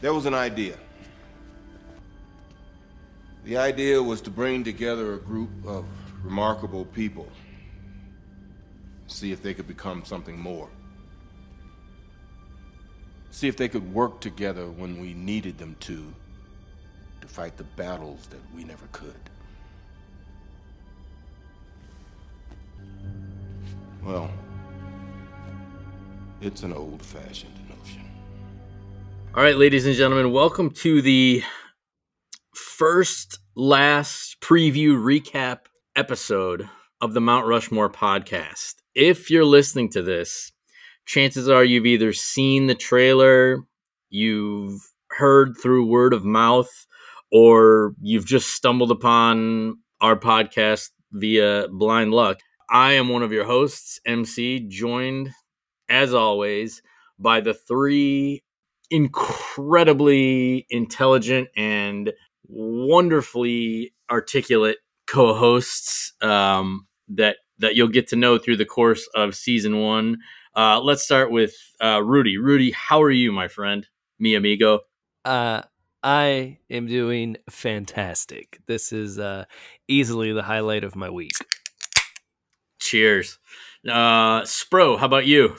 there was an idea. The idea was to bring together a group of remarkable people, see if they could become something more. See if they could work together when we needed them to, to fight the battles that we never could. Well, it's an old fashioned notion. All right, ladies and gentlemen, welcome to the first, last preview recap episode of the Mount Rushmore podcast. If you're listening to this, chances are you've either seen the trailer, you've heard through word of mouth, or you've just stumbled upon our podcast via blind luck. I am one of your hosts, MC, joined as always by the three incredibly intelligent and wonderfully articulate co-hosts um, that that you'll get to know through the course of season one. Uh, let's start with uh, Rudy. Rudy, how are you, my friend, mi amigo? Uh, I am doing fantastic. This is uh, easily the highlight of my week. Cheers, uh, Spro. How about you?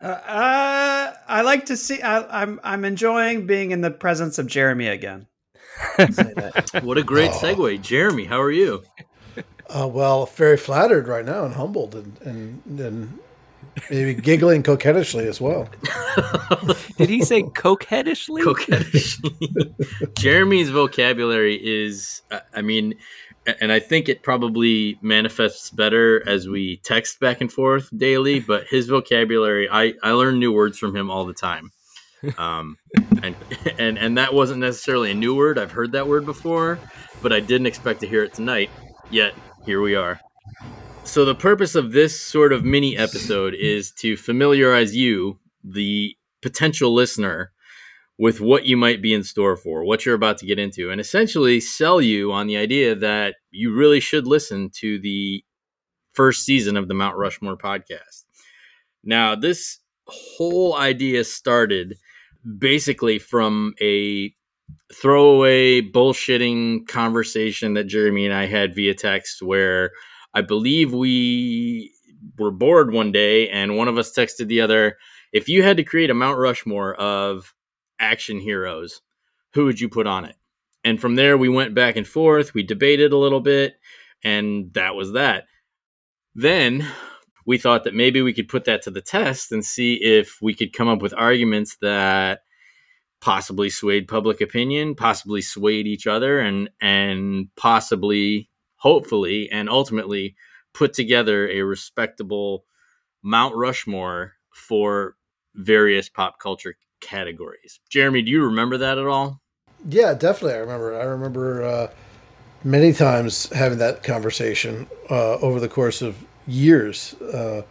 Uh, uh, I like to see. I, I'm I'm enjoying being in the presence of Jeremy again. what a great oh. segue, Jeremy. How are you? Uh, well, very flattered right now and humbled, and and, and maybe giggling coquettishly as well. Did he say coquettishly? Coquettishly. Jeremy's vocabulary is, I mean, and I think it probably manifests better as we text back and forth daily. But his vocabulary, I I learn new words from him all the time, um, and and and that wasn't necessarily a new word. I've heard that word before, but I didn't expect to hear it tonight. Yet here we are. So the purpose of this sort of mini episode is to familiarize you, the potential listener, with what you might be in store for, what you're about to get into, and essentially sell you on the idea that you really should listen to the first season of the Mount Rushmore podcast. Now, this whole idea started basically from a throwaway bullshitting conversation that Jeremy and I had via text where I believe we were bored one day and one of us texted the other, if you had to create a Mount Rushmore of action heroes, who would you put on it? And from there, we went back and forth. We debated a little bit, and that was that. Then we thought that maybe we could put that to the test and see if we could come up with arguments that possibly swayed public opinion, possibly swayed each other, and and possibly, hopefully, and ultimately put together a respectable Mount Rushmore for various pop culture categories. Jeremy, do you remember that at all? Yeah, definitely. I remember. I remember uh, many times having that conversation uh, over the course of years, uh,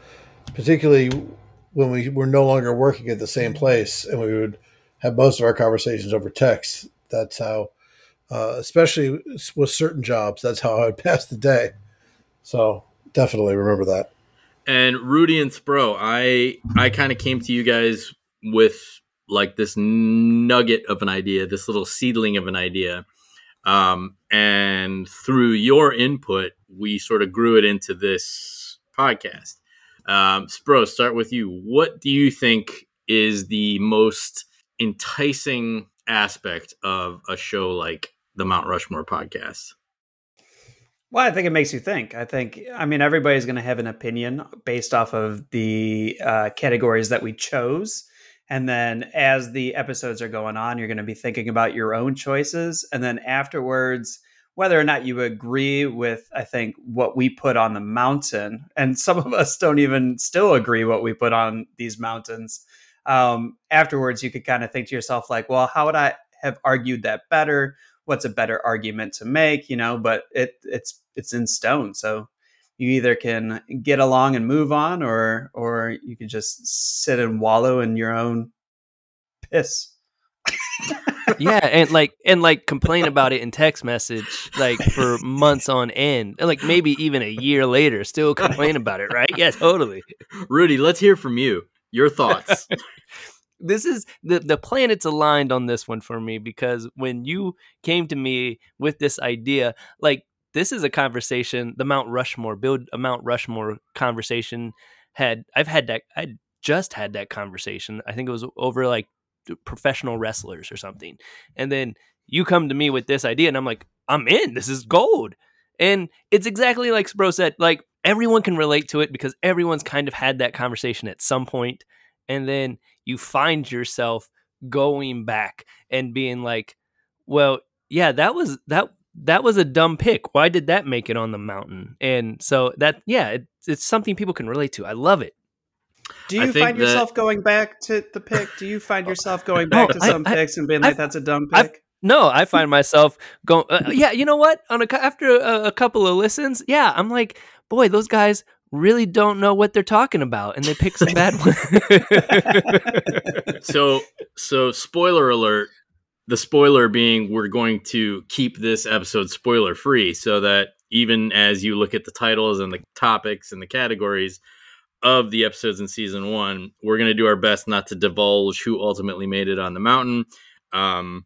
particularly when we were no longer working at the same place and we would have most of our conversations over text. That's how, uh, especially with certain jobs, that's how I would pass the day. So definitely remember that. And Rudy and Spro, I I kind of came to you guys with like this nugget of an idea, this little seedling of an idea. Um, and through your input, we sort of grew it into this podcast. Um, Spro, start with you. What do you think is the most enticing aspect of a show like the Mount Rushmore podcast? Well, I think it makes you think. I think, I mean, everybody's going to have an opinion based off of the uh, categories that we chose. And then as the episodes are going on, you're going to be thinking about your own choices. And then afterwards, whether or not you agree with, I think, what we put on the mountain, and some of us don't even still agree what we put on these mountains. Um, afterwards, you could kind of think to yourself, like, well, how would I have argued that better? What's a better argument to make? You know, but it it's it's in stone. So you either can get along and move on or or you can just sit and wallow in your own piss. Yeah and like and like complain about it in text message like for months on end like maybe even a year later still complain about it right? Yeah totally. Rudy let's hear from you. Your thoughts. This is the the planets aligned on this one for me because when you came to me with this idea, like this is a conversation, the Mount Rushmore build a Mount Rushmore conversation had I've had that I just had that conversation. I think it was over like professional wrestlers or something. And then you come to me with this idea and I'm like, I'm in. This is gold. And it's exactly like Spro said, like everyone can relate to it because everyone's kind of had that conversation at some point and then you find yourself going back and being like, well, yeah, that was that that was a dumb pick. Why did that make it on the mountain? And so that yeah, it, it's something people can relate to. I love it. Do you find that... yourself going back to the pick? Do you find yourself going back to some I, picks and being like, "That's a dumb pick"? I've, no, I find myself going. Uh, yeah, you know what? On a, after a, a couple of listens, yeah, I'm like, boy, those guys really don't know what they're talking about, and they pick some bad ones. so, so spoiler alert. The spoiler being, we're going to keep this episode spoiler free, so that even as you look at the titles and the topics and the categories of the episodes in season one, we're going to do our best not to divulge who ultimately made it on the mountain. Um,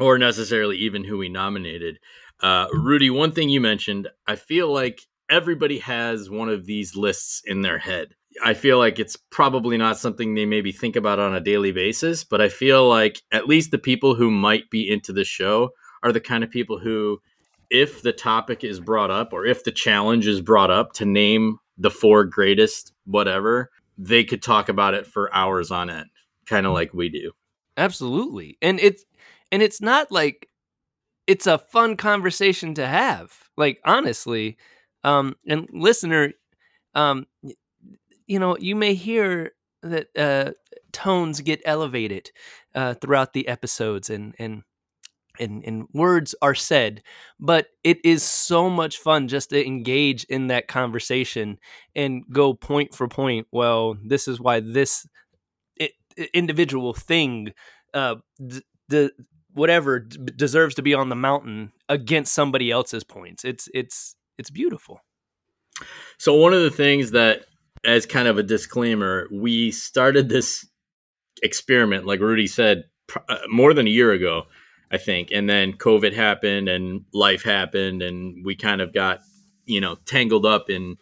or necessarily even who we nominated. Uh, Rudy, one thing you mentioned, I feel like everybody has one of these lists in their head. I feel like it's probably not something they maybe think about on a daily basis, but I feel like at least the people who might be into the show are the kind of people who, if the topic is brought up or if the challenge is brought up to name the four greatest whatever, they could talk about it for hours on end, kind of like we do. Absolutely. And it's and it's not like it's a fun conversation to have like honestly um and listener um you know you may hear that uh tones get elevated uh throughout the episodes and and and, and words are said, but it is so much fun just to engage in that conversation and go point for point. Well, this is why this individual thing, uh, the whatever d- deserves to be on the mountain against somebody else's points. It's it's it's beautiful. So one of the things that as kind of a disclaimer, we started this experiment like Rudy said pr- uh, more than a year ago, I think, and then COVID happened and life happened and we kind of got, you know, tangled up in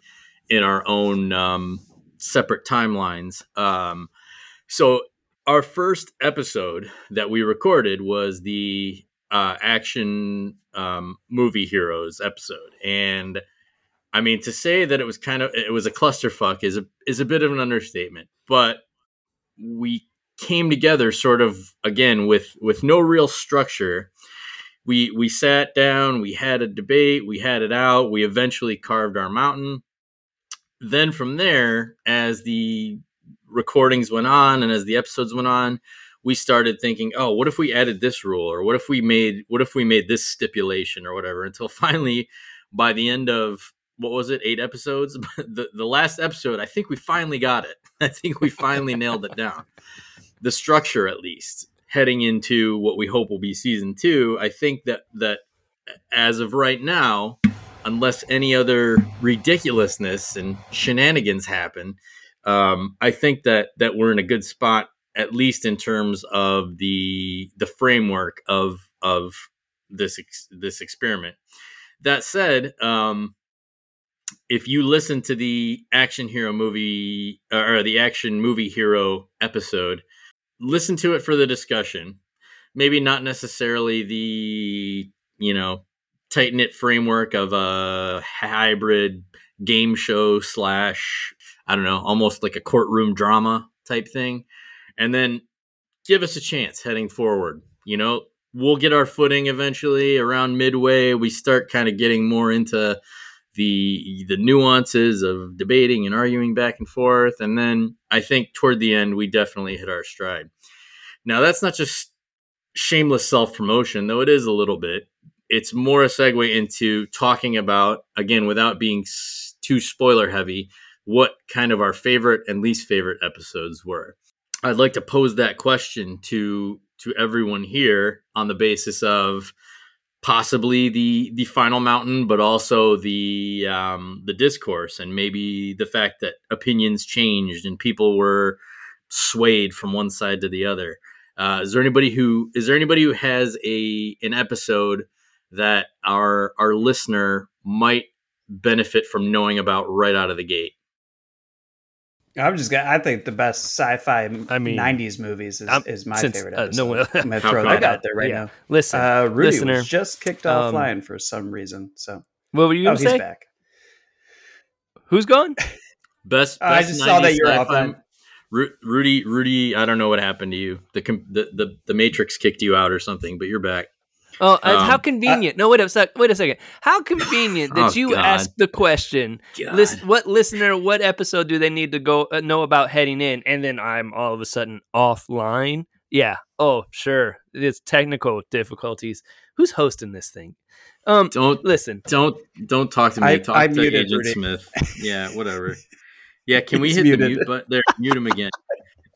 in our own um, separate timelines. Um, so our first episode that we recorded was the uh, action um, movie heroes episode, and I mean to say that it was kind of it was a clusterfuck is a is a bit of an understatement, but we came together sort of again with with no real structure. We we sat down, we had a debate, we had it out, we eventually carved our mountain. Then from there, as the recordings went on and as the episodes went on, we started thinking, oh, what if we added this rule or what if we made what if we made this stipulation or whatever until finally by the end of what was it, eight episodes? the the last episode, I think we finally got it. I think we finally nailed it down. The structure at least heading into what we hope will be season 2, I think that that as of right now, unless any other ridiculousness and shenanigans happen, um, I think that that we're in a good spot, at least in terms of the the framework of of this ex- this experiment. That said, um, if you listen to the action hero movie uh, or the action movie hero episode, listen to it for the discussion. Maybe not necessarily the you know tight knit framework of a hybrid game show slash I don't know, almost like a courtroom drama type thing. And then give us a chance heading forward. You know, we'll get our footing eventually around midway. We start kind of getting more into the the nuances of debating and arguing back and forth. And then I think toward the end we definitely hit our stride. Now that's not just shameless self promotion, though it is a little bit. It's more a segue into talking about again without being too spoiler heavy what kind of our favorite and least favorite episodes were. I'd like to pose that question to to everyone here on the basis of possibly the the final mountain, but also the um, the discourse and maybe the fact that opinions changed and people were swayed from one side to the other. Uh, is there anybody who is there anybody who has a an episode that our our listener might benefit from knowing about right out of the gate? I'm just gonna. I think the best sci-fi I mean, '90s movies is, I'm- is my since, favorite. uh, no one- I'm gonna How throw come? that out there right Yeah. now. Listen, Uh, Rudy listener, was just kicked off um, flying for some reason. So what were you oh, going to he's say? back. Who's gone? Best, best I just saw that you're sci-fi- offline. Rudy, Rudy, I don't know what happened to you. The, the the the Matrix kicked you out or something, but you're back. Oh, uh, how Um, convenient! no, wait a sec. Wait a second. How convenient that Oh, you God. asked the question. List, what listener? What episode do they need to go uh, know about heading in? And then I'm all of a sudden offline. Yeah. Oh, sure. It's technical difficulties. Who's hosting this thing? Um, Don't listen. don't don't talk to me. I- talk I to muted Agent Rudy. Smith. Yeah, whatever. Yeah, can we He's hit muted. the mute button? There, mute him again.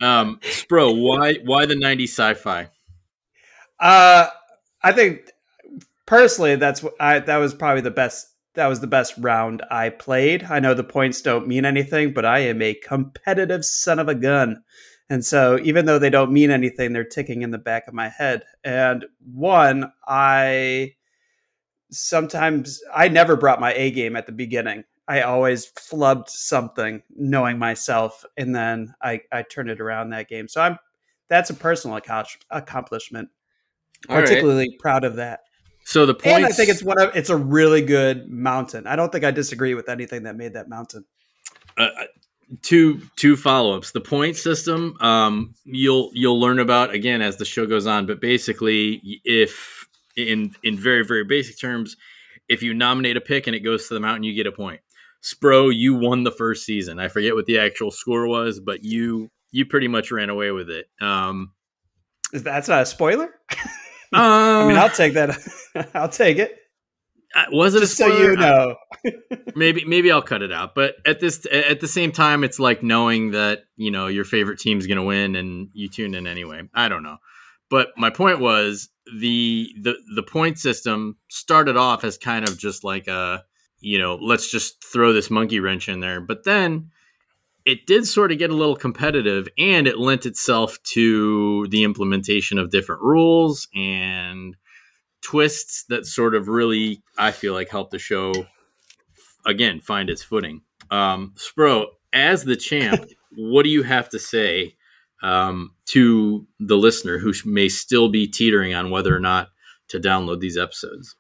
Um, Spro, why why the '90s sci-fi? Uh, I think personally, that's what I that was probably the best. That was the best round I played. I know the points don't mean anything, but I am a competitive son of a gun. And so, even though they don't mean anything, they're ticking in the back of my head. And one, I sometimes I never brought my A game at the beginning. I always flubbed something, knowing myself, and then I I turned it around that game. So I'm that's a personal accomplishment. All right. Particularly proud of that. So the points. And I think it's one of it's a really good mountain. I don't think I disagree with anything that made that mountain. uh, two two follow-ups the point system um you'll you'll learn about again as the show goes on but basically if in in very very basic terms if you nominate a pick and it goes to the mountain you get a point spro you won the first season i forget what the actual score was but you you pretty much ran away with it um Is that's not a spoiler? I mean, I'll take that. I'll take it. uh, was it Just a so you know. maybe maybe I'll cut it out. But at this at the same time, it's like knowing that you know your favorite team's going to win and you tune in anyway. I don't know, but my point was the the the point system started off as kind of just like a you know let's just throw this monkey wrench in there, but then it did sort of get a little competitive and it lent itself to the implementation of different rules and twists that sort of really I feel like helped the show again find its footing. Um, Spro, as the champ, what do you have to say um, to the listener who may still be teetering on whether or not to download these episodes?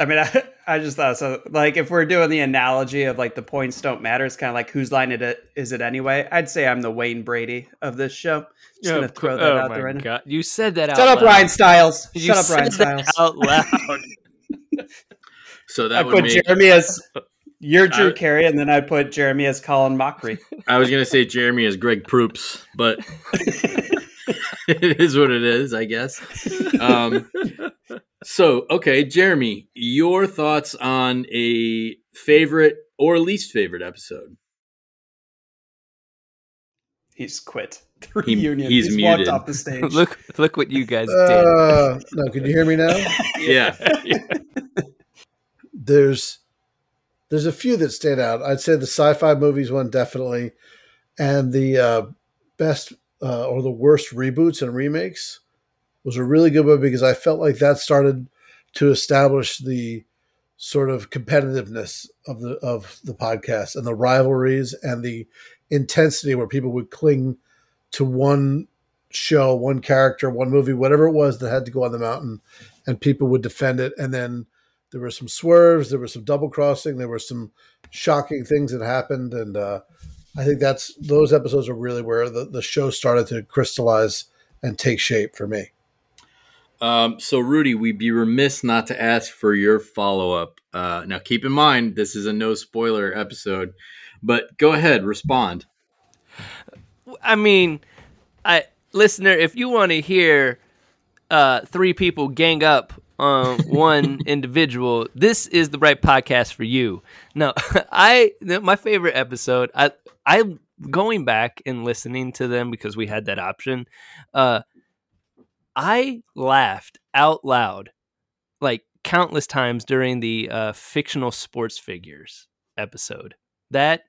I mean, I, I just thought so. Like, if we're doing the analogy of like the points don't matter, it's kind of like whose line it is it anyway? I'd say I'm the Wayne Brady of this show. Just gonna throw that oh out there right now. God. You said that out Shut up, loud. Ryan Stiles. You Shut up, said Ryan that Stiles. out loud. So I that would put make Jeremy as you're Drew I- Carey, and then I put Jeremy as Colin Mochrie. I was going to say Jeremy as Greg Proops, but it is what it is, I guess. Um, so, okay, Jeremy, your thoughts on a favorite or least favorite episode? He's quit the He- reunion. he's He's, muted. walked off the stage. look, look what you guys did. Uh, no, can you hear me now? Yeah. there's there's a few that stand out. I'd say the sci-fi movies one definitely, and the uh, best uh, or the worst reboots and remakes was a really good one because I felt like that started to establish the sort of competitiveness of the of the podcast and the rivalries and the intensity where people would cling to one show, one character, one movie, whatever it was that had to go on the mountain, and people would defend it, and then there were some swerves, there was some double crossing, there were some shocking things that happened, and uh, I think that's those episodes are really where the, the show started to crystallize and take shape for me. Um, so, Rudy, we'd be remiss not to ask for your follow up. Uh, now, keep in mind, this is a no spoiler episode, but go ahead, respond. I mean, I listener, if you want to hear uh, three people gang up on one individual, this is the right podcast for you. No, I my favorite episode. I I going back and listening to them because we had that option. Uh, I laughed out loud like countless times during the uh, fictional sports figures episode. That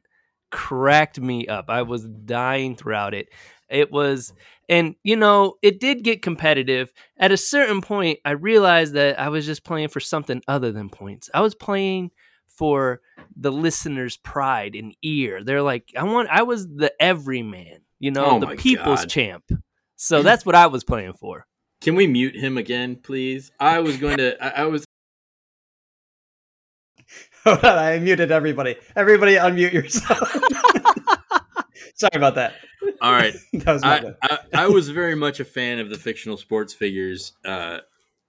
cracked me up. I was dying throughout it. It was, and you know, it did get competitive. At a certain point, I realized that I was just playing for something other than points. I was playing for the listener's pride and ear. They're like, I want, I was the everyman, you know, Oh the people's God. champ. So that's what I was playing for. Can we mute him again, please? I was going to. I, I was. Hold on, I muted everybody. Everybody, unmute yourself. Sorry about that. All right. That was I. I, I was very much a fan of the fictional sports figures uh,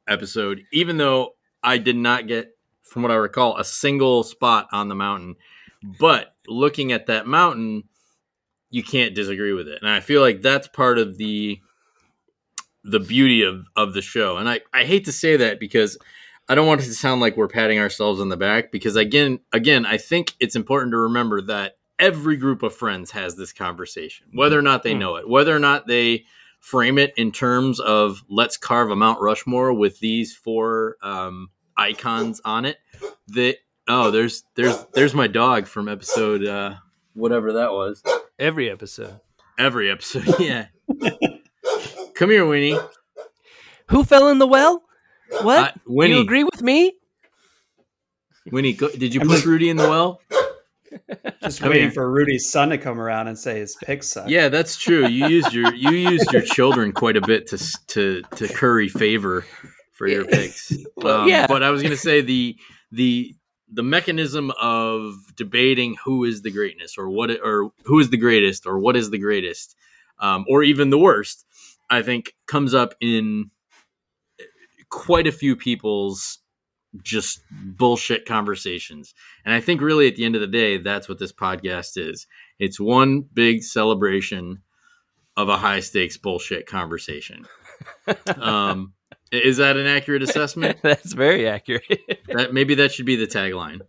episode, even though I did not get, from what I recall, a single spot on the mountain. But looking at that mountain, you can't disagree with it, and I feel like that's part of the the beauty of of the show. And I I hate to say that because I don't want it to sound like we're patting ourselves on the back because again again I think it's important to remember that every group of friends has this conversation, whether or not they Hmm. know it, whether or not they frame it in terms of let's carve a Mount Rushmore with these four um, icons on it. That oh, there's there's there's my dog from episode uh, whatever that was. Every episode. Every episode, yeah. Come here, Winnie. Who fell in the well? What? Uh, Winnie. You agree with me? Winnie, go, did you I'm push just- Rudy in the well? Just come waiting here. for Rudy's son to come around and say his picks suck. Yeah, that's true. You used your you used your children quite a bit to to to curry favor for your picks. Um, yeah. but I was going to say the the the mechanism of debating who is the greatness or what or who is the greatest or what is the greatest um, or even the worst, I think comes up in quite a few people's just bullshit conversations. And I think really at the end of the day, that's what this podcast is. It's one big celebration of a high stakes bullshit conversation. Um, is that an accurate assessment? That's very accurate. That maybe that should be the tagline.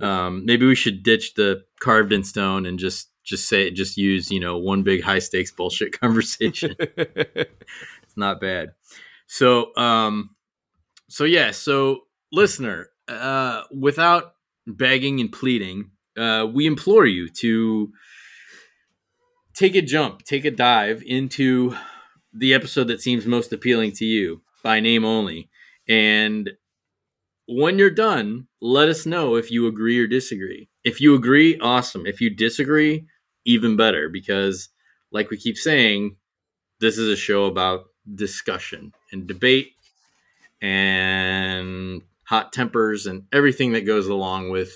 Um, maybe we should ditch the carved in stone and just just say just use you know one big high stakes bullshit conversation. it's not bad. So um, so yeah. So listener, uh, without begging and pleading, uh, we implore you to take a jump, take a dive into the episode that seems most appealing to you by name only. And when you're done, let us know if you agree or disagree. If you agree, awesome. If you disagree, even better, because like we keep saying, this is a show about discussion and debate and hot tempers and everything that goes along with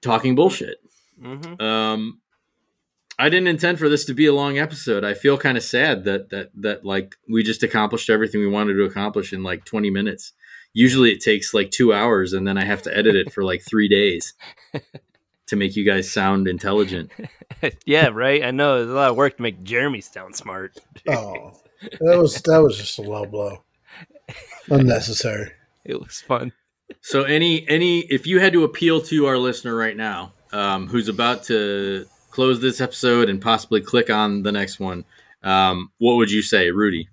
talking bullshit. hmm Um, I didn't intend for this to be a long episode. I feel kind of sad that that that like we just accomplished everything we wanted to accomplish in like 20 minutes. Usually it takes like 2 hours and then I have to edit it for like 3 days to make you guys sound intelligent. yeah, right. I know there's a lot of work to make Jeremy sound smart. Oh, that was that was just a low blow. Unnecessary. It was fun. So any any if you had to appeal to our listener right now, um, who's about to close this episode and possibly click on the next one, um, what would you say, Rudy?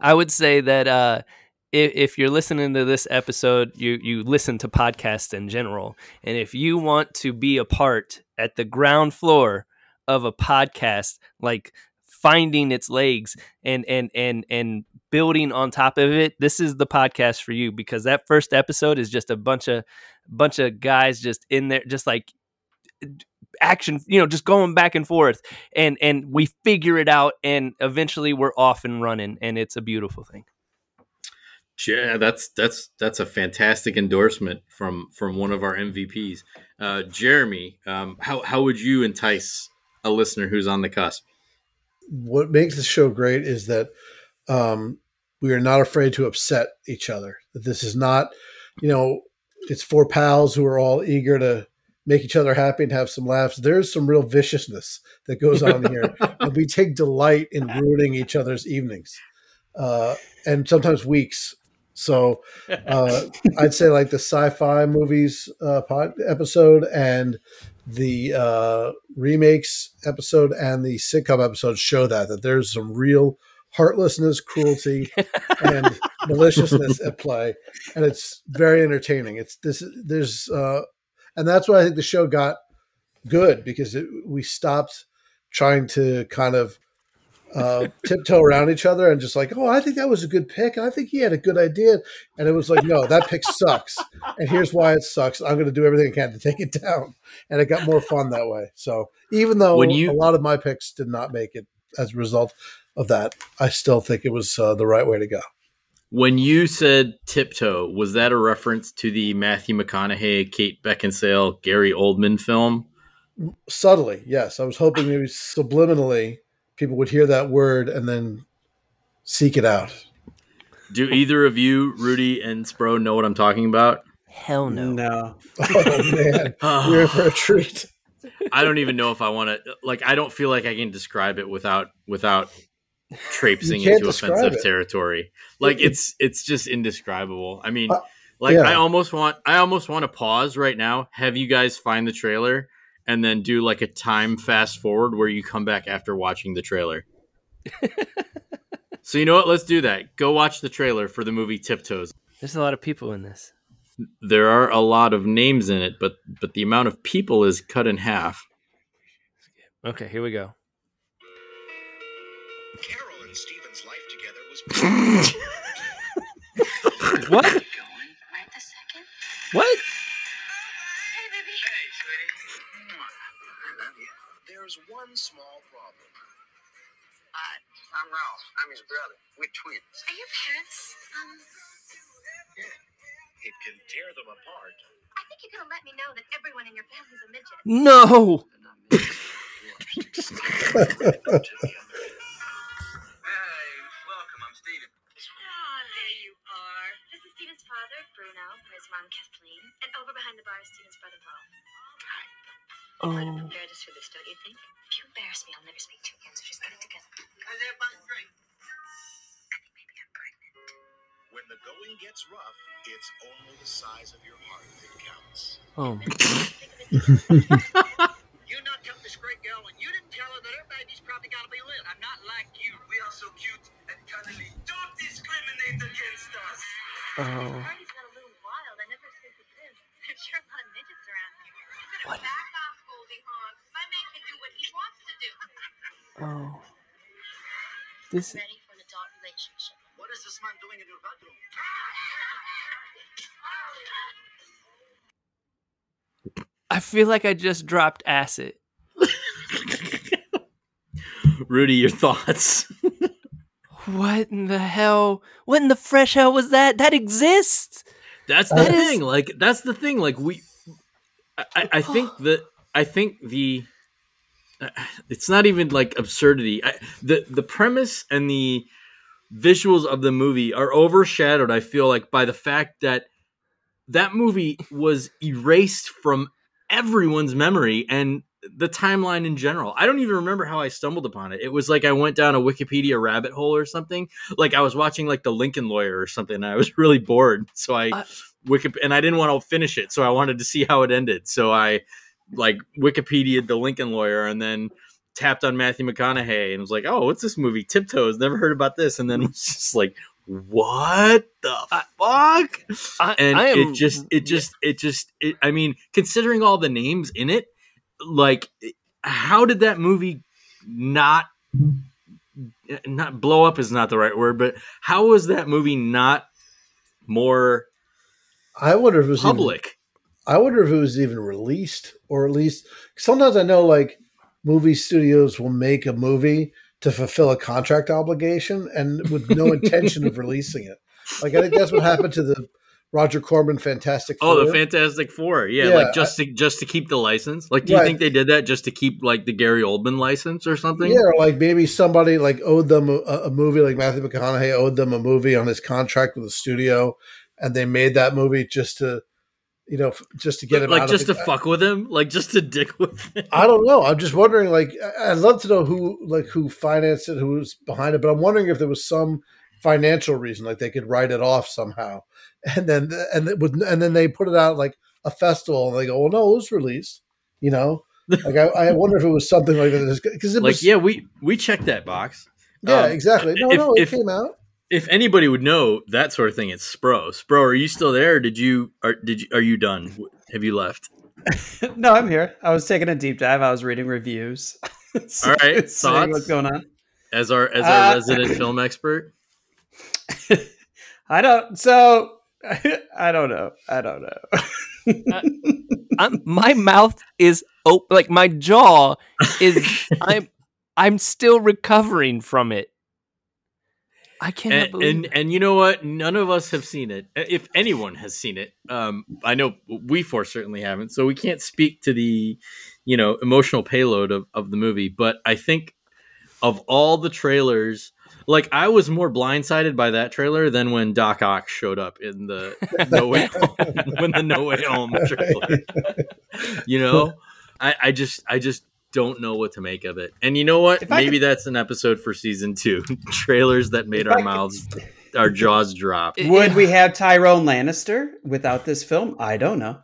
I would say that uh, if, if you're listening to this episode, you you listen to podcasts in general, and if you want to be a part at the ground floor of a podcast, like finding its legs and and and and building on top of it, this is the podcast for you because that first episode is just a bunch of bunch of guys just in there, just like action you know just going back and forth. And and we figure it out and eventually we're off and running and it's a beautiful thing Yeah, that's that's that's a fantastic endorsement from from one of our MVPs, uh, Jeremy. Um, how how would you entice a listener who's on the cusp? What makes the show great is that um, we are not afraid to upset each other. That this is not, you know, it's four pals who are all eager to make each other happy and have some laughs. There's some real viciousness that goes on here, and we take delight in ruining each other's evenings, uh, and sometimes weeks. So uh, I'd say like the sci-fi movies uh, pod episode and the uh, remakes episode and the sitcom episode show that that there's some real heartlessness, cruelty, and maliciousness at play, and it's very entertaining. It's this there's uh, and that's why I think the show got good because it, we stopped trying to kind of uh, tiptoe around each other and just like, oh, I think that was a good pick. I think he had a good idea. And it was like, no, that pick sucks. And here's why it sucks. I'm going to do everything I can to take it down. And it got more fun that way. So even though When you- a lot of my picks did not make it as a result of that, I still think it was uh, the right way to go. When you said tiptoe, was that a reference to the Matthew McConaughey, Kate Beckinsale, Gary Oldman film? Subtly, yes. I was hoping maybe subliminally people would hear that word and then seek it out. Do either of you, Rudy and Spro, know what I'm talking about? Hell no. No. Oh man, you're in for a treat. I don't even know if I want to. Like, I don't feel like I can describe it without without traipsing into offensive it. territory. Like, it's it's just indescribable. I mean, Uh, like, yeah. I almost want I almost want to pause right now, have you guys find the trailer, and then do like a time fast forward where you come back after watching the trailer. so you know what? Let's do that. Go watch the trailer for the movie Tiptoes. There's a lot of people in this. There are a lot of names in it, but but the amount of people is cut in half. Okay, here we go. Carol and Steven's life together was What? Going right second. What? There's one small problem. Hi, I'm Ralph. I'm his brother. We're twins. Are your parents? Um, It can tear them apart. I think you're gonna let me know that everyone in your family's a midget. No. Oh. Quite prepared us for this, don't you think? If you embarrass me, I'll never speak to you again, so just get it together. How's everybody great? I think maybe I'm pregnant. When the going gets rough, it's only the size of your heart that counts. Oh. You not tell this great girl, and you didn't tell her that her baby's probably got to be lit. I'm not like you. We are so cute and cuddly. Don't discriminate against us. Oh. Party's got a little wild. I never expected this. There's sure a lot of midgets around here. What? Back off, Goldie Hawn. My man can do what he wants to do. Oh. This. Ready for an adult relationship. What is this man doing in your bedroom? I feel like I just dropped acid. Rudy, your thoughts? What in the hell? What in the fresh hell was that? That exists. That's the That is- thing. Like that's the thing. Like we, I, I- I think that I think the, uh, it's not even like absurdity. I, the the premise and the visuals of the movie are overshadowed. I feel like by the fact that that movie was erased from everyone's memory and the timeline in general. I don't even remember how I stumbled upon it. It was like I went down a Wikipedia rabbit hole or something. Like I was watching like the Lincoln Lawyer or something. And I was really bored, so I I- Wiki and I didn't want to finish it, so I wanted to see how it ended. So I like Wikipedia the Lincoln Lawyer and then tapped on Matthew McConaughey and was like, "Oh, what's this movie? Tiptoes. Never heard about this." And then was just like, "What the I- fuck?" I, and I am, it just it just it just it, i mean considering all the names in it like how did that movie not not blow up is not the right word but how was that movie not more I wonder if it was even- public I wonder if it was even released, or at least sometimes I know like movie studios will make a movie to fulfill a contract obligation and with no intention of releasing it. Like I think that's what happened to the Roger Corman Fantastic oh the fantastic four yeah, Yeah, like just to just to keep the license like do you Right. think they did that just to keep like the gary oldman license or something Yeah, or like maybe somebody like owed them a, a movie, like Matthew McConaughey owed them a movie on his contract with the studio, and they made that movie just to, you know, just to get him like just to fuck with him like just to dick with him I don't know. I'm just wondering. Like, I'd love to know who, like, who financed it, who was behind it. But I'm wondering if there was some financial reason, like they could write it off somehow, and then and it would, and then they put it out like a festival, and they go, "Well, no, it was released." You know, like I, I wonder if it was something like that because like was, yeah we we checked that box yeah, um, exactly. No, if- no, it if- came out. If anybody would know that sort of thing, it's Spro. Spro, are you still there? Did you are did you are you done? Have you left? no, I'm here. I was taking a deep dive. I was reading reviews. All right, seeing thoughts? what's going on? As our as our Uh, resident film expert. I don't. So I don't know. I don't know. I'm, my mouth is open, like my jaw is. I'm I'm still recovering from it. I cannot and, believe. and and you know what? None of us have seen it. If anyone has seen it, um, I know we four certainly haven't. So we can't speak to the, you know, emotional payload of, of the movie. But I think of all the trailers, like I was more blindsided by that trailer than when Doc Ock showed up in the No Way Home, when the No Way Home trailer. you know, I, I just I just don't know what to make of it. And you know what? If I Maybe that's an episode for season two. Trailers that made If our I- mouths, our jaws drop. Would we have Tyrone Lannister without this film? I don't know.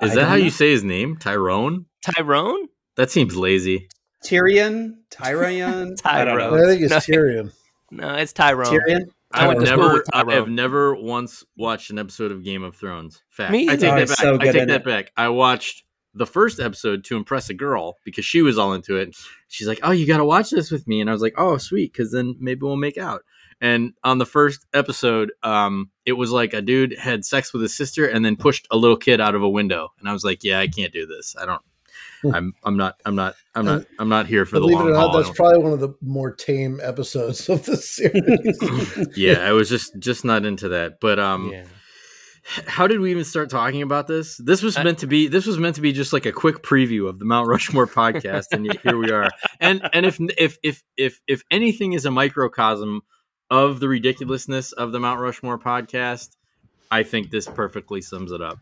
I that how know. you say his name? Tyrone? Tyrone? That seems lazy. Tyrion? Tyrion? I don't Tyrone. know. I think it's No. Tyrion. No, it's Tyrone. Tyrion? I've went never, I have never once watched an episode of Game of Thrones. Fact. Me I take either. that back. so I take that it. back. I watched the first episode to impress a girl because she was all into it. She's like, "Oh, you got to watch this with me," and I was like, "Oh, sweet," because then maybe we'll make out. And on the first episode, um, it was like a dude had sex with his sister and then pushed a little kid out of a window, and I was like, "Yeah, I can't do this. I don't. I'm. I'm not. I'm not. I'm not. I'm not here for the Believe it long or not, haul." That's probably one of the more tame episodes of the series. yeah, I was just just not into that. But um, Yeah. How did we even start talking about this? This was uh, meant to be. This was meant to be just like a quick preview of the Mount Rushmore podcast, and here we are. And and if if if if if anything is a microcosm of the ridiculousness of the Mount Rushmore podcast, I think this perfectly sums it up.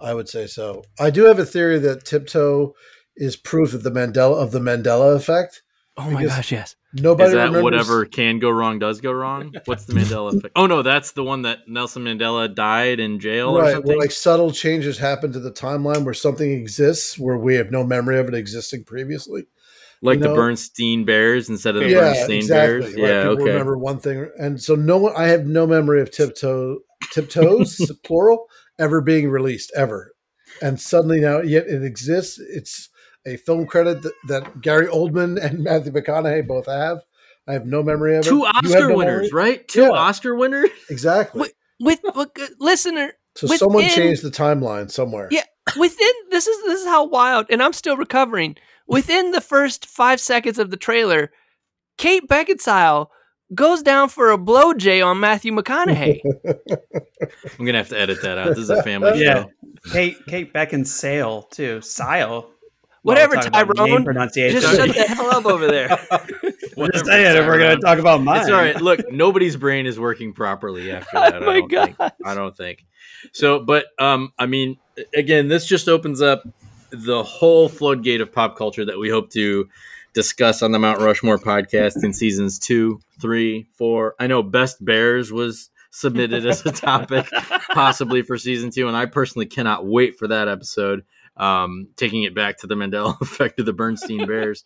I would say so. I do have a theory that Tiptoe is proof of the Mandela of the Mandela effect. Oh my gosh, yes. Nobody is that remembers whatever can go wrong does go wrong? What's the Mandela effect? Oh no, that's the one that Nelson Mandela died in jail or right something. where like subtle changes happen to the timeline where something exists where we have no memory of it existing previously. like you the Bernstein Bears instead of the yeah, Bernstein exactly. Bears. Right, Yeah, people okay. remember one thing, and so no one. I have no memory of Tiptoe, Tiptoes, plural, ever being released ever, and suddenly now yet it exists. It's a film credit that, that Gary Oldman and Matthew McConaughey both have. I have no memory of it. Two Oscar no winners, memory? right? Two Yeah. Oscar winners. Exactly. Wait, With, with uh, listener, so someone changed the timeline somewhere. Yeah. within this is this is how wild, and I'm still recovering. Within the first five seconds of the trailer, Kate Beckinsale goes down for a blow jay on Matthew McConaughey. I'm gonna have to edit that out. This is a family Yeah. show. Kate Kate Beckinsale too. Sile. Whatever, While we're talking about name Tyrone. Pronunciation. Just shut the hell up over there. Just saying, if we're going to talk about mine. It's all right. Look, nobody's brain is working properly after that. Oh my I don't think. I don't think. So, but um, I mean, again, this just opens up the whole floodgate of pop culture that we hope to discuss on the Mount Rushmore podcast in seasons two, three, four. I know Best Bears was submitted as a topic, possibly for season two, and I personally cannot wait for that episode. Um, taking it back to the Mandela effect of the Bernstein Bears.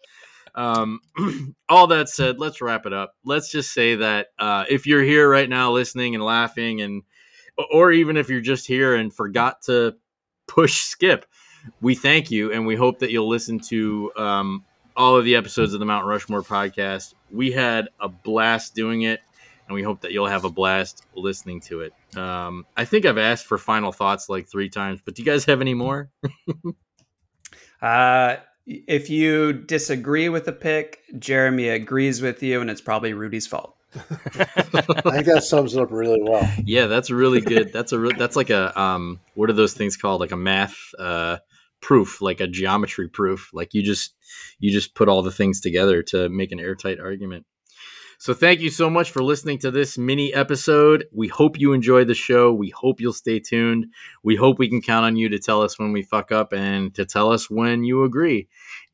Um, all that said, let's wrap it up. Let's just say that uh, if you're here right now listening and laughing, and or even if you're just here and forgot to push skip, we thank you and we hope that you'll listen to um, all of the episodes of the Mount Rushmore podcast. We had a blast doing it, and we hope that you'll have a blast listening to it. Um, I think I've asked for final thoughts like three times, but do you guys have any more? Uh, if you disagree with the pick, Jeremy agrees with you, and it's probably Rudy's fault. I think that sums it up really well. Yeah, that's really good. That's a re- that's like a um what are those things called? Like a math uh proof, like a geometry proof. Like you just you just put all the things together to make an airtight argument. So thank you so much for listening to this mini episode. We hope you enjoyed the show. We hope you'll stay tuned. We hope we can count on you to tell us when we fuck up and to tell us when you agree.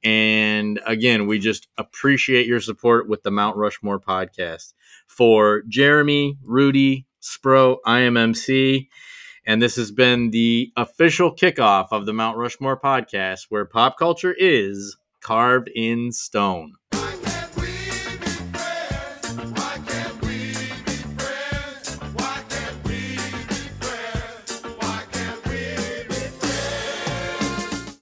And again, we just appreciate your support with the Mount Rushmore podcast. For Jeremy, Rudy, Spro, I am MC, and this has been the official kickoff of the Mount Rushmore podcast, where pop culture is carved in stone.